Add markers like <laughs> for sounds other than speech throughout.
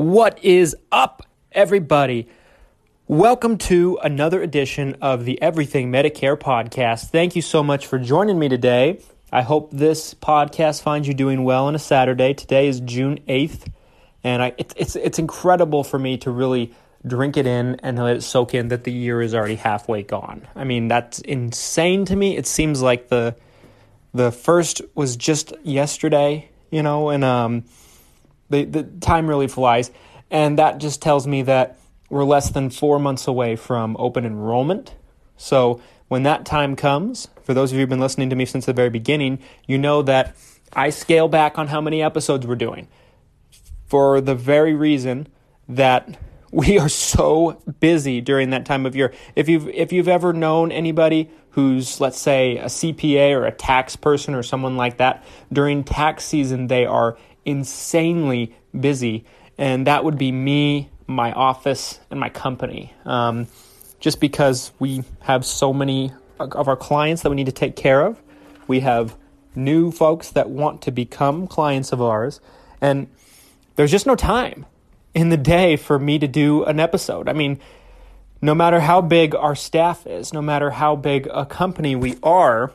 What is up, everybody? Welcome to another edition of the Everything Medicare podcast. Thank you so much for joining me today. I hope this podcast finds you doing well on a Saturday. Today is June 8th, and I, it's, it's, it's incredible for me to really drink it in and let it soak in that the year is already halfway gone. I mean, that's insane to me. It seems like the the first was just yesterday, you know, and um, the, the time really flies. And that just tells me that we're less than four months away from open enrollment. So when that time comes, for those of you who've been listening to me since the very beginning, you know that I scale back on how many episodes we're doing for the very reason that we <laughs> are so busy during that time of year. If you've if you've ever known anybody who's let's say a CPA or a tax person or someone like that, during tax season they are insanely busy, and that would be me, my office, and my company. Um, just because we have so many of our clients that we need to take care of, we have new folks that want to become clients of ours, and there's just no time in the day for me to do an episode. I mean, no matter how big our staff is, no matter how big a company we are,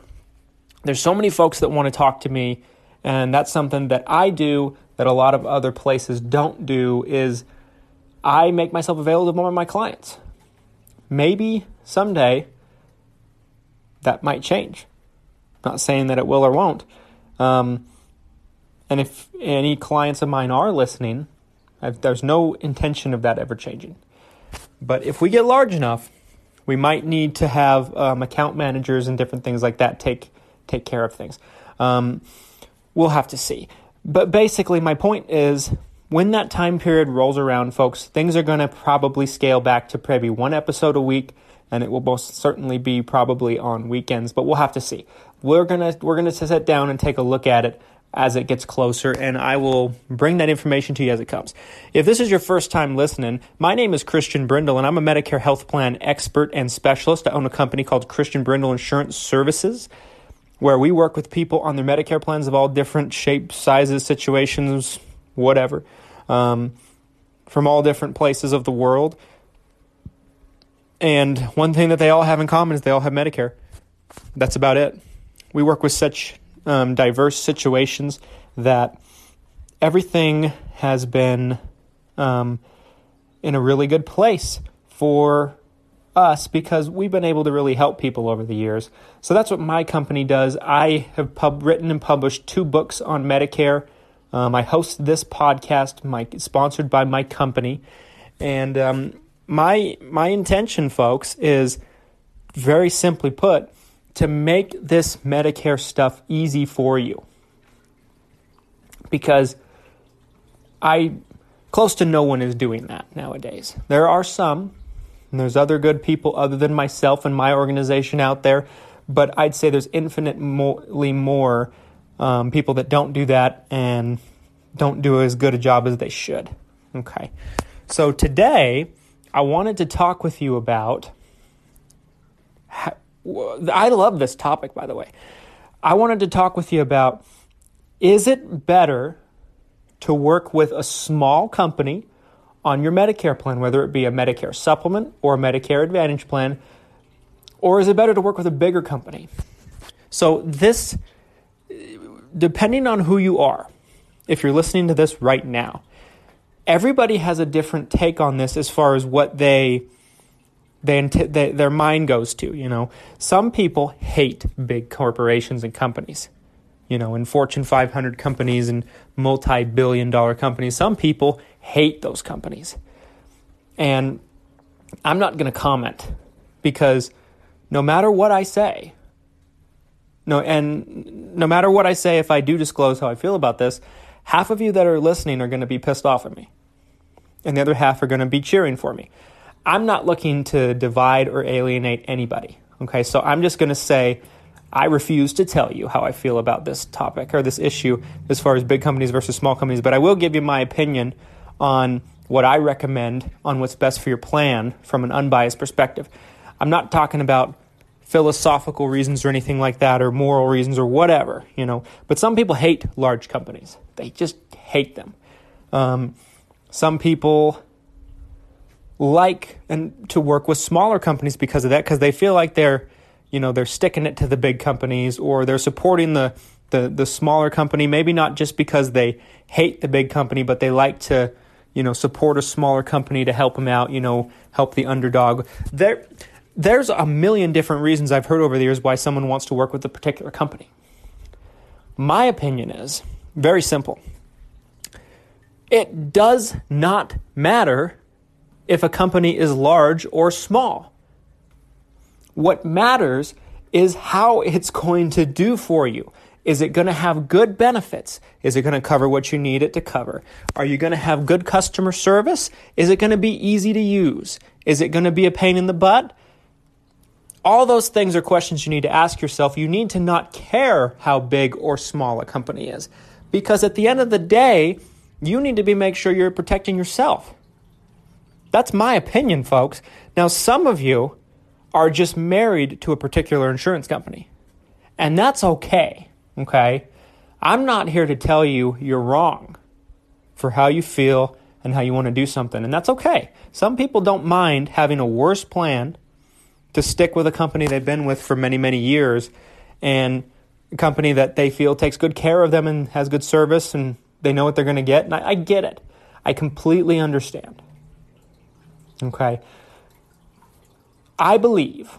there's so many folks that want to talk to me and that's something that I do that a lot of other places don't do is I make myself available to more of my clients. Maybe someday that might change. Not saying that it will or won't. Um, and if any clients of mine are listening, I've, there's no intention of that ever changing. But if we get large enough, we might need to have um, account managers and different things like that take take care of things. Um, we'll have to see. But basically, my point is when that time period rolls around, folks, things are going to probably scale back to maybe one episode a week, and it will most certainly be probably on weekends. But we'll have to see. We're gonna we're gonna sit down and take a look at it as it gets closer, and I will bring that information to you as it comes. If this is your first time listening, my name is Christian Brindle, and I'm a Medicare health plan expert and specialist. I own a company called Christian Brindle Insurance Services where we work with people on their Medicare plans of all different shapes, sizes, situations, whatever, um, from all different places of the world. And one thing that they all have in common is they all have Medicare. That's about it. We work with such um, diverse situations that everything has been um, in a really good place for us because we've been able to really help people over the years. So that's what my company does. I have pub- written and published two books on Medicare. Um, I host this podcast, my, sponsored by my company, and um, my my intention, folks, is very simply put to make this Medicare stuff easy for you because I close to no one is doing that nowadays. There are some, and there's other good people other than myself and my organization out there, but I'd say there's infinitely more um, people that don't do that and don't do as good a job as they should. Okay. So today, I wanted to talk with you about. I love this topic, by the way. I wanted to talk with you about is it better to work with a small company on your Medicare plan, whether it be a Medicare supplement or a Medicare Advantage plan, or is it better to work with a bigger company? So, this, depending on who you are, if you're listening to this right now, everybody has a different take on this as far as what they, they, they their mind goes to. You know, some people hate big corporations and companies you know, in Fortune 500 companies and multi billion dollar companies. Some people hate those companies. And I'm not going to comment because no matter what I say, no, and no matter what I say, if I do disclose how I feel about this, half of you that are listening are going to be pissed off at me, and the other half are going to be cheering for me. I'm not looking to divide or alienate anybody. Okay, so I'm just going to say I refuse to tell you how I feel about this topic or this issue as far as big companies versus small companies, but I will give you my opinion on what I recommend on what's best for your plan from an unbiased perspective. I'm not talking about philosophical reasons or anything like that or moral reasons or whatever, you know. But some people hate large companies. They just hate them. Um, some people like and to work with smaller companies because of that because they feel like they're you know they're sticking it to the big companies or they're supporting the the the smaller company maybe not just because they hate the big company but they like to you know support a smaller company to help them out you know help the underdog. There there's a million different reasons I've heard over the years why someone wants to work with a particular company. My opinion is very simple. It does not matter if a company is large or small. What matters is how it's going to do for you. Is it going to have good benefits? Is it going to cover what you need it to cover? Are you going to have good customer service? Is it going to be easy to use? Is it going to be a pain in the butt? All those things are questions you need to ask yourself. You need to not care how big or small a company is. Because at the end of the day, you need to be make sure you're protecting yourself. That's my opinion, folks. Now, some of you are just married to a particular insurance company. And that's okay, okay? I'm not here to tell you you're wrong for how you feel and how you want to do something, and that's okay. Some people don't mind having a worse plan to stick with a company they've been with for many, many years and a company that they feel takes good care of them and has good service and they know what they're going to get. And I, I get it. I completely understand. Okay. I believe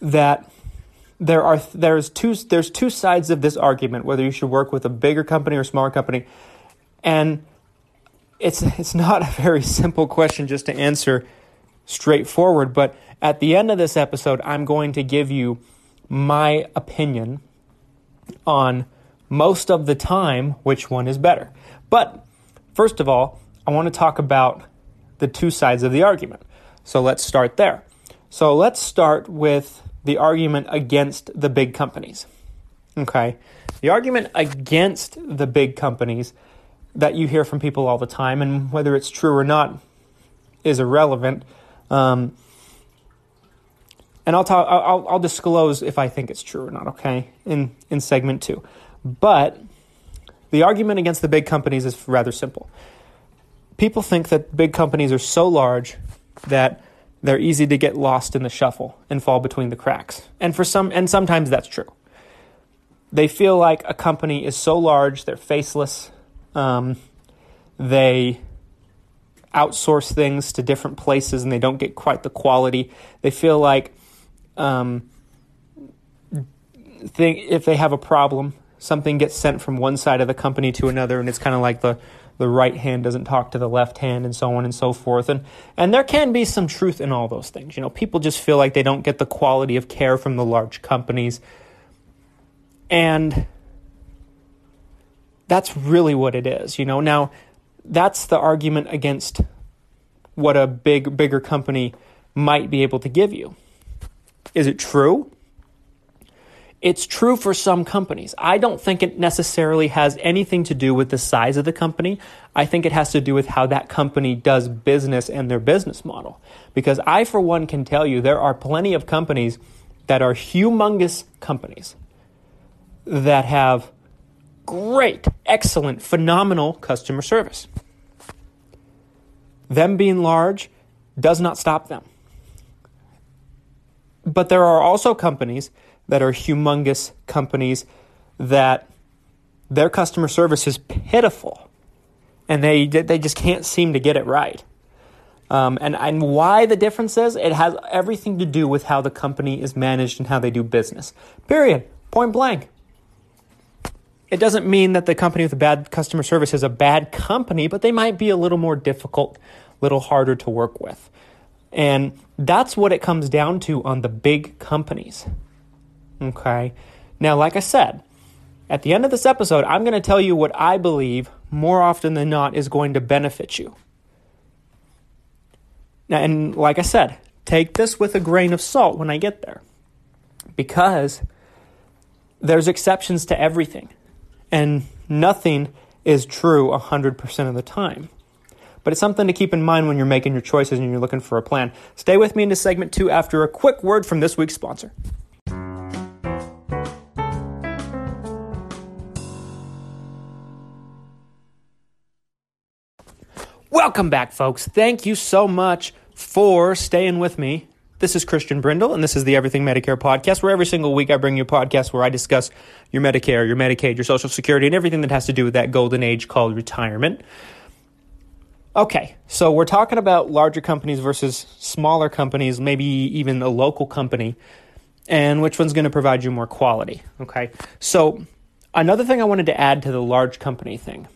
that there are there's two there's two sides of this argument whether you should work with a bigger company or a smaller company, and it's it's not a very simple question just to answer straightforward. But at the end of this episode, I'm going to give you my opinion on most of the time which one is better. But first of all, I want to talk about the two sides of the argument. So let's start there. So let's start with the argument against the big companies. Okay. The argument against the big companies that you hear from people all the time, and whether it's true or not is irrelevant. Um, and I'll, talk, I'll, I'll disclose if I think it's true or not, okay, in, in segment two. But the argument against the big companies is rather simple. People think that big companies are so large that they're easy to get lost in the shuffle and fall between the cracks. And for some and sometimes that's true. They feel like a company is so large, they're faceless. Um, they outsource things to different places and they don't get quite the quality. They feel like um, if they have a problem, something gets sent from one side of the company to another, and it's kind of like the the right hand doesn't talk to the left hand and so on and so forth. And and there can be some truth in all those things. You know people just feel like they don't get the quality of care from the large companies. And that's really what it is you know. Now that's the argument against what a big bigger company might be able to give you. Is it true it's true for some companies. I don't think it necessarily has anything to do with the size of the company. I think it has to do with how that company does business and their business model. Because I, for one, can tell you there are plenty of companies that are humongous companies that have great, excellent, phenomenal customer service. Them being large does not stop them. But there are also companies that are humongous companies that their customer service is pitiful and they they just can't seem to get it right. Um, and and why the difference is it has everything to do with how the company is managed and how they do business. Period. Point blank. It doesn't mean that the company with a bad customer service is a bad company, but they might be a little more difficult, a little harder to work with. And that's what it comes down to on the big companies. Okay. Now, like I said, at the end of this episode, I'm going to tell you what I believe more often than not is going to benefit you. Now and like I said, take this with a grain of salt when I get there. Because there's exceptions to everything. And nothing is true 100% of the time. But it's something to keep in mind when you're making your choices and you're looking for a plan. Stay with me into segment two after a quick word from this week's sponsor. Welcome back, folks. Thank you so much for staying with me. This is Christian Brindle, and this is the Everything Medicare podcast, where every single week I bring you a podcast where I discuss your Medicare, your Medicaid, your Social Security, and everything that has to do with that golden age called retirement. Okay, so we're talking about larger companies versus smaller companies, maybe even a local company, and which one's going to provide you more quality. Okay, so another thing I wanted to add to the large company thing.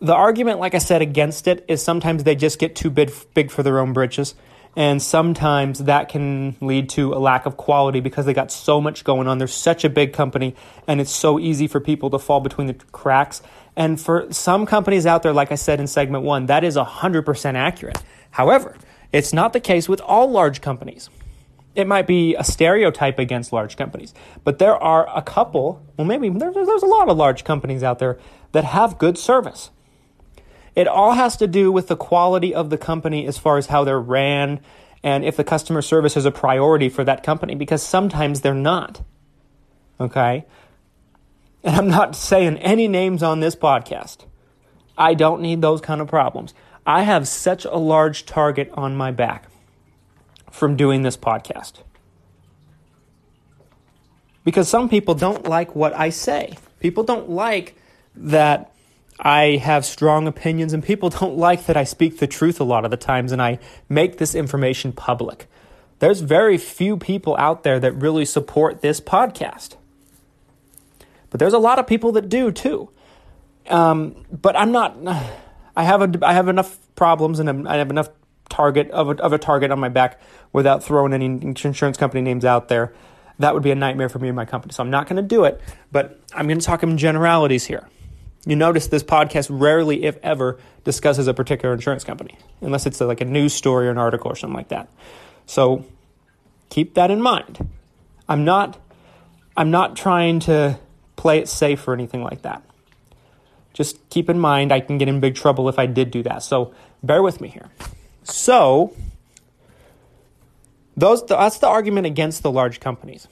The argument, like I said, against it is sometimes they just get too big, big for their own britches. And sometimes that can lead to a lack of quality because they got so much going on. They're such a big company, and it's so easy for people to fall between the cracks and for some companies out there, like I said in segment one, that is 100% accurate. However, it's not the case with all large companies. It might be a stereotype against large companies, but there are a couple, well, maybe there's, there's a lot of large companies out there that have good service. It all has to do with the quality of the company as far as how they're ran and if the customer service is a priority for that company, because sometimes they're not. Okay? And I'm not saying any names on this podcast. I don't need those kind of problems. I have such a large target on my back from doing this podcast. Because some people don't like what I say. People don't like that I have strong opinions, and people <laughs> don't like that I speak the truth a lot of the times and I make this information public. There's very few people out there that really support this podcast. But there's a lot of people that do too. Um, but I'm not. I have a. I have enough problems, and I have enough target of a, of a target on my back without throwing any insurance company names out there. That would be a nightmare for me and my company. So I'm not going to do it. But I'm going to talk in generalities here. You notice this podcast rarely, if ever, discusses a particular insurance company, unless it's a, like a news story or an article or something like that. So keep that in mind. I'm not. I'm not trying to play it safe or anything like that. Just keep in mind, I can get in big trouble if I did do that. So bear with me here. So, those, that's the argument against the large companies.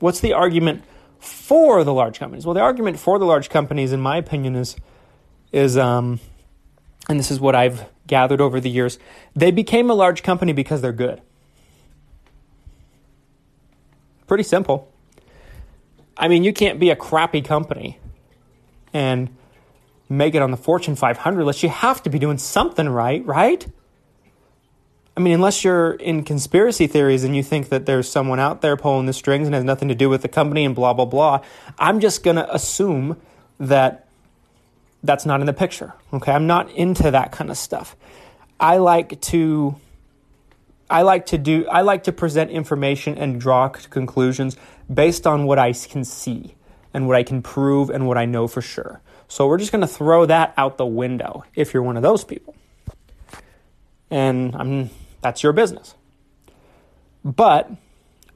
What's the argument for the large companies? Well, the argument for the large companies, in my opinion, is, is um, and this is what I've gathered over the years, they became a large company because they're good. Pretty simple. I mean, you can't be a crappy company and make it on the Fortune 500 list. You have to be doing something right, right? I mean, unless you're in conspiracy theories and you think that there's someone out there pulling the strings and has nothing to do with the company and blah, blah, blah, I'm just going to assume that that's not in the picture. Okay. I'm not into that kind of stuff. I like to. I like to do I like to present information and draw conclusions based on what I can see and what I can prove and what I know for sure. So we're just going to throw that out the window if you're one of those people. And I'm, that's your business. But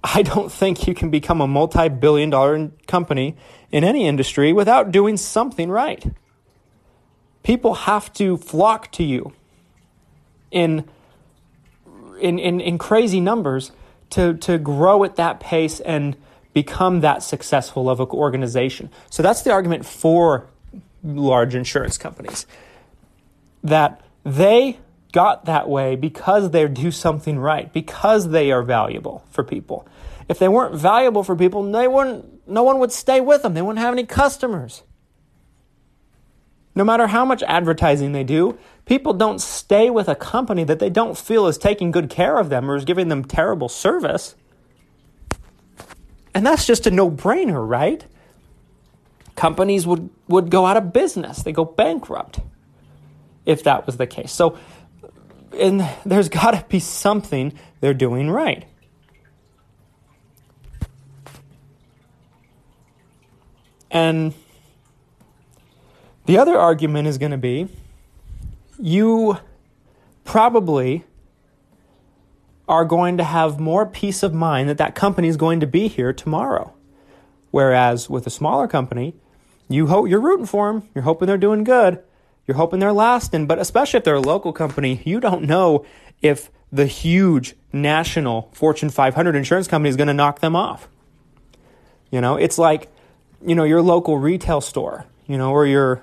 I don't think you can become a multi billion dollar company in any industry without doing something right. People have to flock to you in, in, in, in crazy numbers to, to grow at that pace and become that successful of an organization. So that's the argument for large insurance companies that they got that way because they do something right, because they are valuable for people. If they weren't valuable for people, they wouldn't, no one would stay with them. They wouldn't have any customers. No matter how much advertising they do, people don't stay with a company that they don't feel is taking good care of them or is giving them terrible service. And that's just a no brainer, right? Companies would, would go out of business, they go bankrupt if that was the case. So and there's got to be something they're doing right. And the other argument is going to be you probably are going to have more peace of mind that that company is going to be here tomorrow. Whereas with a smaller company, you hope you're rooting for them, you're hoping they're doing good, you're hoping they're lasting, but especially if they're a local company, you don't know if the huge national Fortune 500 insurance company is going to knock them off. You know, it's like, you know, your local retail store, you know, or your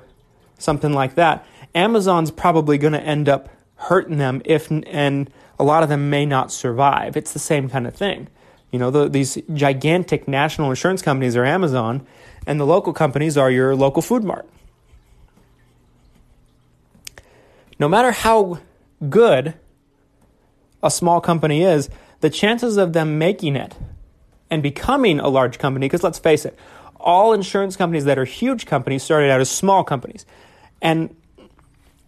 something like that. Amazon's probably going to end up hurting them if and a lot of them may not survive. It's the same kind of thing. You know, the, these gigantic national insurance companies are Amazon, and the local companies are your local food mart. No matter how good a small company is, the chances of them making it and becoming a large company, because let's face it, all insurance companies that are huge companies started out as small companies. And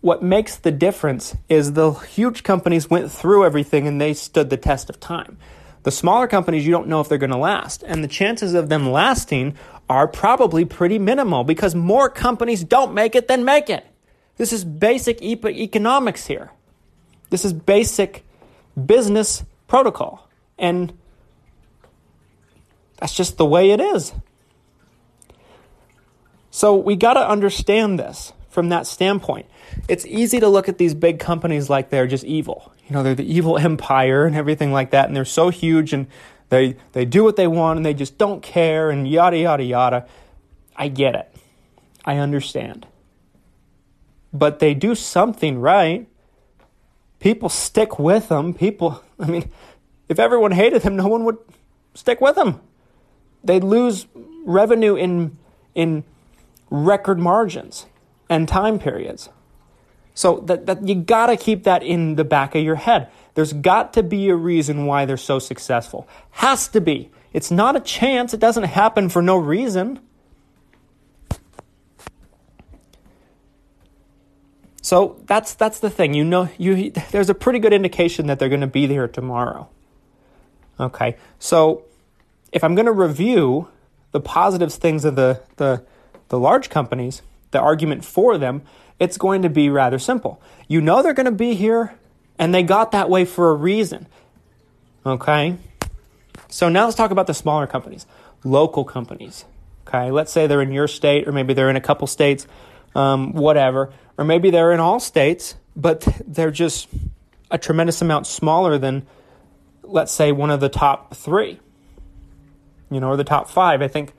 what makes the difference is the huge companies went through everything and they stood the test of time. The smaller companies, you don't know if they're going to last. And the chances of them lasting are probably pretty minimal because more companies don't make it than make it. This is basic economics here. This is basic business protocol. And that's just the way it is. So we got to understand this from that standpoint. It's easy to look at these big companies like they're just evil. You know, they're the evil <laughs> empire and everything like that, and they're so huge and they they do what they want and they just don't care and yada yada yada. I get it. I understand. But they do something right. People stick with them. People, <laughs> I mean, if everyone hated them, no one would stick with them. They'd lose revenue in in record margins and time periods. So that, that you got to keep that in the back of your head. There's got to be a reason why they're so successful. Has to be. It's not a chance. It doesn't happen for no reason. So that's that's the thing. You know, you <laughs> there's a pretty good indication that they're going to be there tomorrow. Okay. So if I'm going to review the positive things of the the the large companies, the argument for them, it's going to be rather simple. You know they're going to be here, and they got that way for a reason. Okay? So now let's talk about the smaller companies, local companies. Okay? Let's say they're in your state, or maybe they're in a couple states, um, whatever. Or maybe they're in all states, but <laughs> they're just a tremendous amount smaller than, let's say, one of the top three, you know, or the top five. I think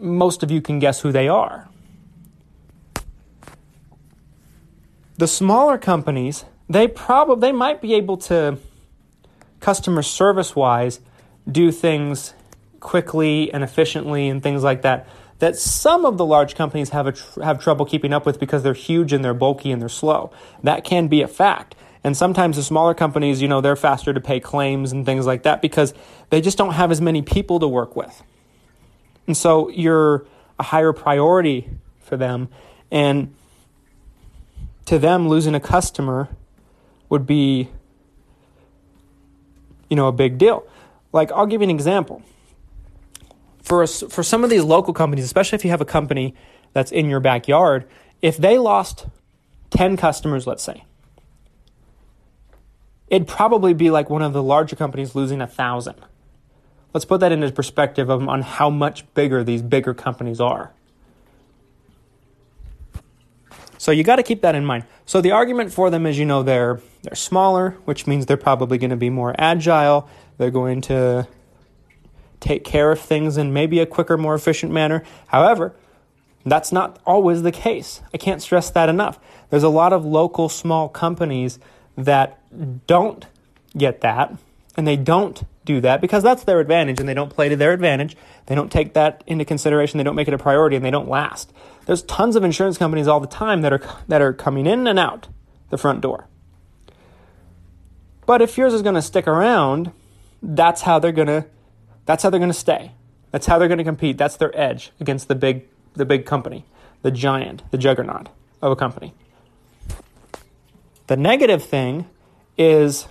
most of you can guess who they are. The smaller companies, they probably they might be able to customer service wise do things quickly and efficiently and things like that that some of the large companies have tr- have trouble keeping up with because they're huge and they're bulky and they're slow. That can be a fact. And sometimes the smaller companies, you know, they're faster to pay claims and things like that because they just don't have as many people to work with. And so you're a higher priority for them. And to them, losing a customer would be, you know, a big deal. Like, I'll give you an example. For, for some of these local companies, especially if you have a company that's in your backyard, if they lost 10 customers, let's say, it'd probably be like one of the larger companies losing a thousand. Let's put that into perspective of, on how much bigger these bigger companies are. So you got to keep that in mind. So the argument for them is, you know, they're they're smaller, which means they're probably going to be more agile. They're going to take care of things in maybe a quicker, more efficient manner. However, that's not always the case. I can't stress that enough. There's a lot of local small companies that don't get that and they don't do that because that's their advantage and they don't play to their advantage. They don't take that into consideration. They don't make it a priority and they don't last. There's tons of insurance companies all the time that are that are coming in and out the front door. But if yours is going to stick around, that's how they're going to that's how they're going to stay. That's how they're going to compete. That's their edge against the big the big company, the giant, the juggernaut of a company. The negative thing is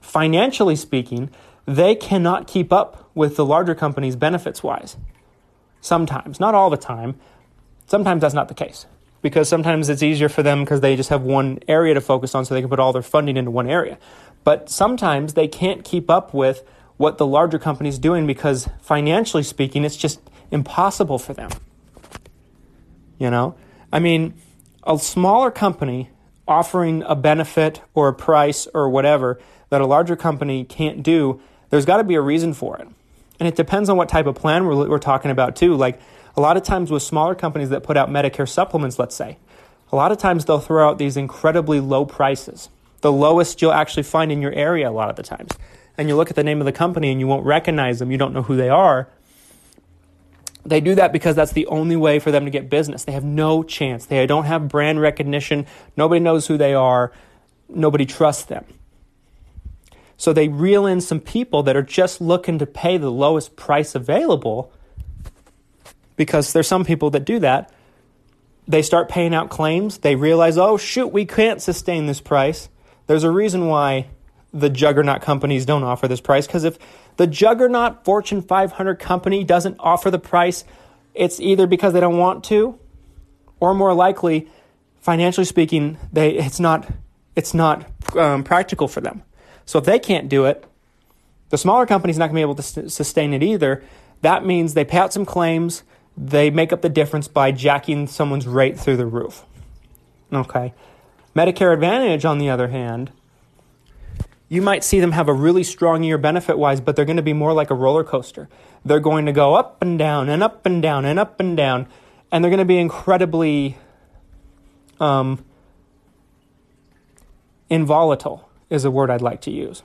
financially speaking, they cannot keep up with the larger companies benefits wise. Sometimes, not all the time. Sometimes that's not the case because sometimes it's easier for them because they just have one area to focus on so they can put all their funding into one area. But sometimes they can't keep up with what the larger company's doing because financially speaking, it's just impossible for them. You know? I mean, a smaller company offering a benefit or a price or whatever that a larger company can't do, there's got to be a reason for it. And it depends on what type of plan we're, we're talking about, too. Like a lot of times with smaller companies that put out Medicare supplements, let's say, a lot of times they'll throw out these incredibly low prices, the lowest you'll actually find in your area a lot of the times. And you look at the name of the company and you won't recognize them, you don't know who they are. They do that because that's the only way for them to get business. They have no chance. They don't have brand recognition. Nobody knows who they are. Nobody trusts them. So they reel in some people that are just looking to pay the lowest price available because there's some people that do that. They start paying out claims. They realize, oh, shoot, we can't sustain this price. There's a reason why the juggernaut companies don't offer this price because if the juggernaut Fortune 500 company doesn't offer the price, it's either because they don't want to or more likely, financially speaking, they, it's not, it's not um, practical for them. So if they can't do it, the smaller company's not going to be able to sustain it either. That means they pay out some claims, they make up the difference by jacking someone's rate through the roof. Okay. Medicare Advantage, on the other hand, you might see them have a really strong year benefit wise, but they're going to be more like a roller coaster. They're going to go up and down and up and down and up and down, and they're going to be incredibly um, involatile, is a word I'd like to use.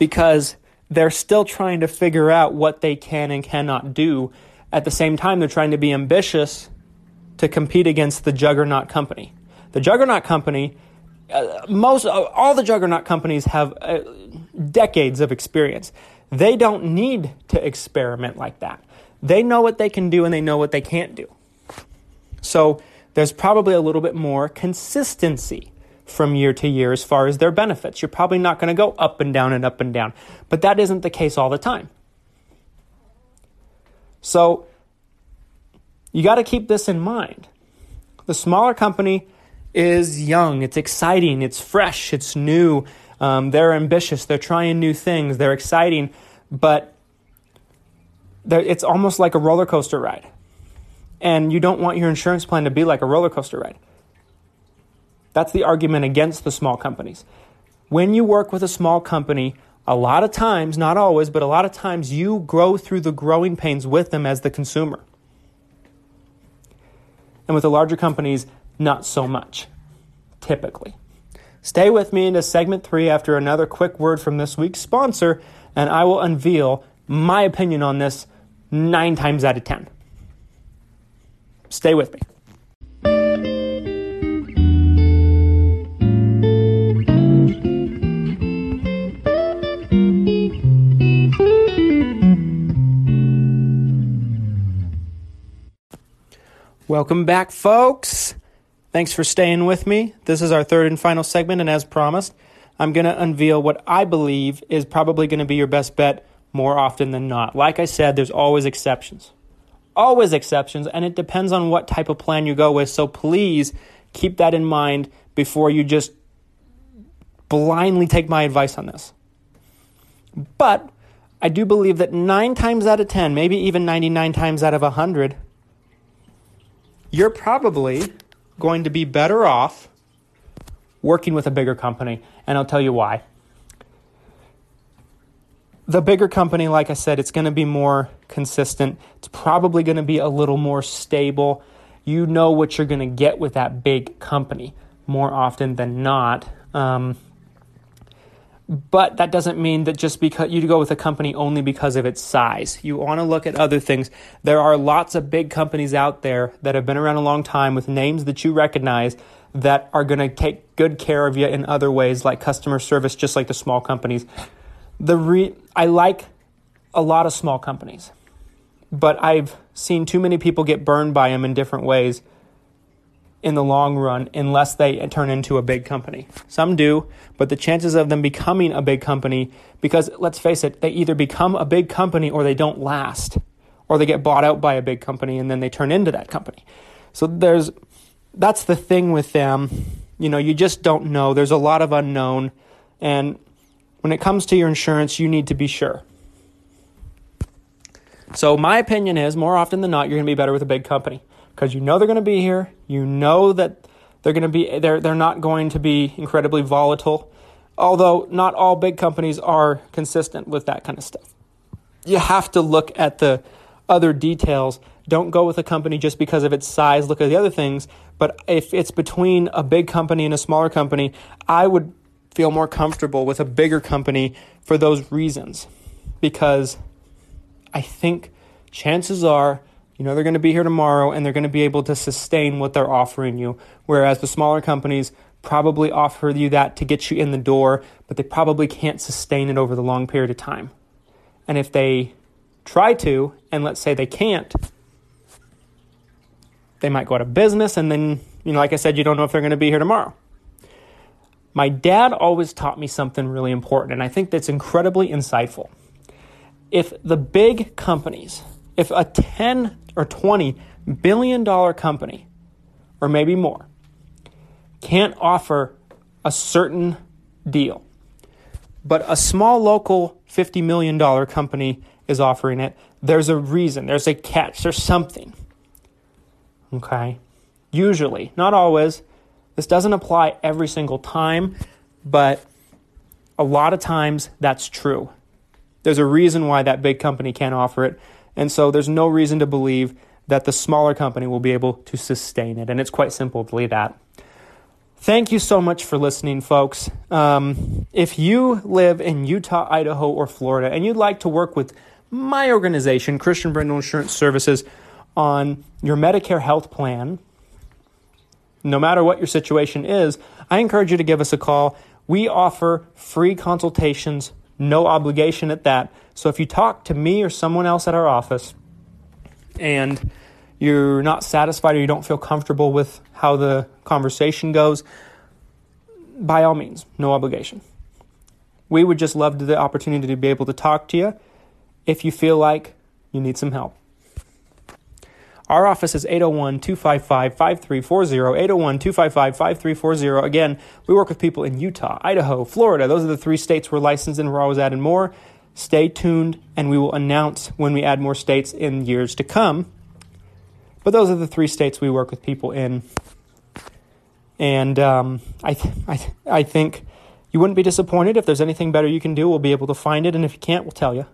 Because they're still trying to figure out what they can and cannot do at the same time, they're trying to be ambitious to compete against the juggernaut company. The juggernaut company, uh, most uh, all the juggernaut companies have uh, decades of experience. They don't need to experiment like that. They know what they can do and they know what they can't do. So there's probably a little bit more consistency from year to year as far as their benefits. You're probably not going to go up and down and up and down, but that isn't the case all the time. So you got to keep this in mind. The smaller company is young, it's exciting, it's fresh, it's new. Um, they're ambitious, they're trying new things, they're exciting, but it's almost like a roller coaster ride. And you don't want your insurance plan to be like a roller coaster ride. That's the argument against the small companies. When you work with a small company, a lot of times, not always, but a lot of times, you grow through the growing pains with them as the consumer. And with the larger companies, not so much, typically. Stay with me into segment three after another quick word from this week's sponsor, and I will unveil my opinion on this nine times out of ten. Stay with me. Welcome back, folks. Thanks for staying with me. This is our third and final segment, and as promised, I'm going to unveil what I believe is probably going to be your best bet more often than not. Like I said, there's always exceptions. Always exceptions, and it depends on what type of plan you go with. So please keep that in mind before you just blindly take my advice on this. But I do believe that nine times out of 10, maybe even 99 times out of 100, you're probably going to be better off working with a bigger company. And I'll tell you why. The bigger company, like I said, it's going to be more consistent. It's probably going to be a little more stable. You know what you're going to get with that big company more often than not. Um, but that doesn't mean that just because you go with a company only because of its size. You want to look at other things. There are lots of big companies out there that have been around a long time with names that you recognize that are going to take good care of you in other ways, like customer service, just like the small companies. The re- I like a lot of small companies, but I've seen too many people get burned by them in different ways. In the long run unless they turn into a big company. Some do, but the chances of them becoming a big company, because let's face it, they either become a big company or they don't last, or they get bought out by a big company and then they turn into that company. So there's that's the thing with them. You know, you just don't know. There's a lot of unknown. And when it comes to your insurance, you need to be sure. So, my opinion is more often than not, you're going to be better with a big company because you know they're going to be here. You know that they're going to be they're they're not going to be incredibly volatile. Although not all big companies are consistent with that kind of stuff. You have to look at the other details. Don't go with a company just because of its size. Look at the other things. But if it's between a big company and a smaller company, I would feel more comfortable with a bigger company for those reasons. Because I think chances are you know they're going to be here tomorrow and they're going to be able to sustain what they're offering you. Whereas the smaller companies probably offer you that to get you in the door, but they probably can't sustain it over the long period of time. And if they try to, and let's say they can't, they might go out of business, and then, you know, like I said, you don't know if they're going to be here tomorrow. My dad always taught me something really important, and I think that's incredibly insightful. If the big companies, if a 10 or 20 billion dollar company, or maybe more, can't offer a certain deal, but a small local $50 million company is offering it, there's a reason, there's a catch, there's something. Okay? Usually, not always. This doesn't apply every single time, but a lot of times that's true. There's a reason why that big company can't offer it. And so there's no reason to believe that the smaller company will be able to sustain it. And it's quite simply that. Thank you so much for listening, folks. Um, if you live in Utah, Idaho, or Florida, and you'd like to work with my organization, Christian Brindle Insurance Services, on your Medicare health plan, no matter what your situation is, I encourage you to give us a call. We offer free consultations, no obligation at that. So if you talk to me or someone else at our office and you're not satisfied or you don't feel comfortable with how the conversation goes, by all means, no obligation. We would just love the opportunity to be able to talk to you if you feel like you need some help. Our office is 801 255 5340. 801 255 5340. Again, we work with people in Utah, Idaho, Florida. Those are the three states we're licensed in. We're always adding more. Stay tuned, and we will announce when we add more states in years to come. But those are the three states we work with people in. And um, I, th- I, th- I think you wouldn't be disappointed if there's anything better you can do. We'll be able to find it, and if you can't, we'll tell you.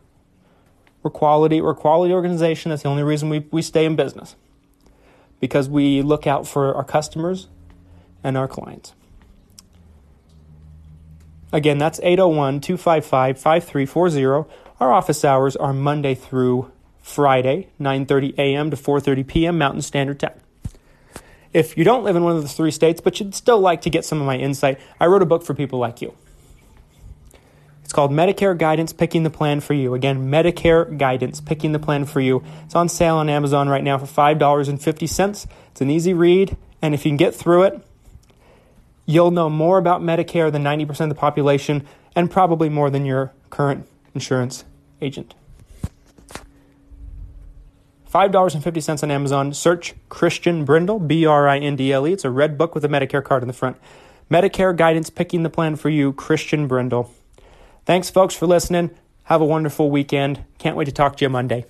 We're quality. We're a quality organization. That's the only reason we, we stay in business because we look out for our customers and our clients. Again, that's 801 255 5340. Our office hours are Monday through Friday, 9:30 a.m. to 4:30 p.m. Mountain Standard Time. If you don't live in one of the three states but you'd still like to get some of my insight, I wrote a book for people like you. It's called Medicare Guidance Picking the Plan for You. Again, Medicare Guidance Picking the Plan for You. It's on sale on Amazon right now for $5.50. It's an easy read, and if you can get through it, you'll know more about Medicare than 90% of the population and probably more than your current insurance agent. $5.50 on Amazon. Search Christian Brindle, B R I N D L E. It's a red book with a Medicare card in the front. Medicare Guidance Picking the Plan for You, Christian Brindle. Thanks, folks, for listening. Have a wonderful weekend. Can't wait to talk to you Monday.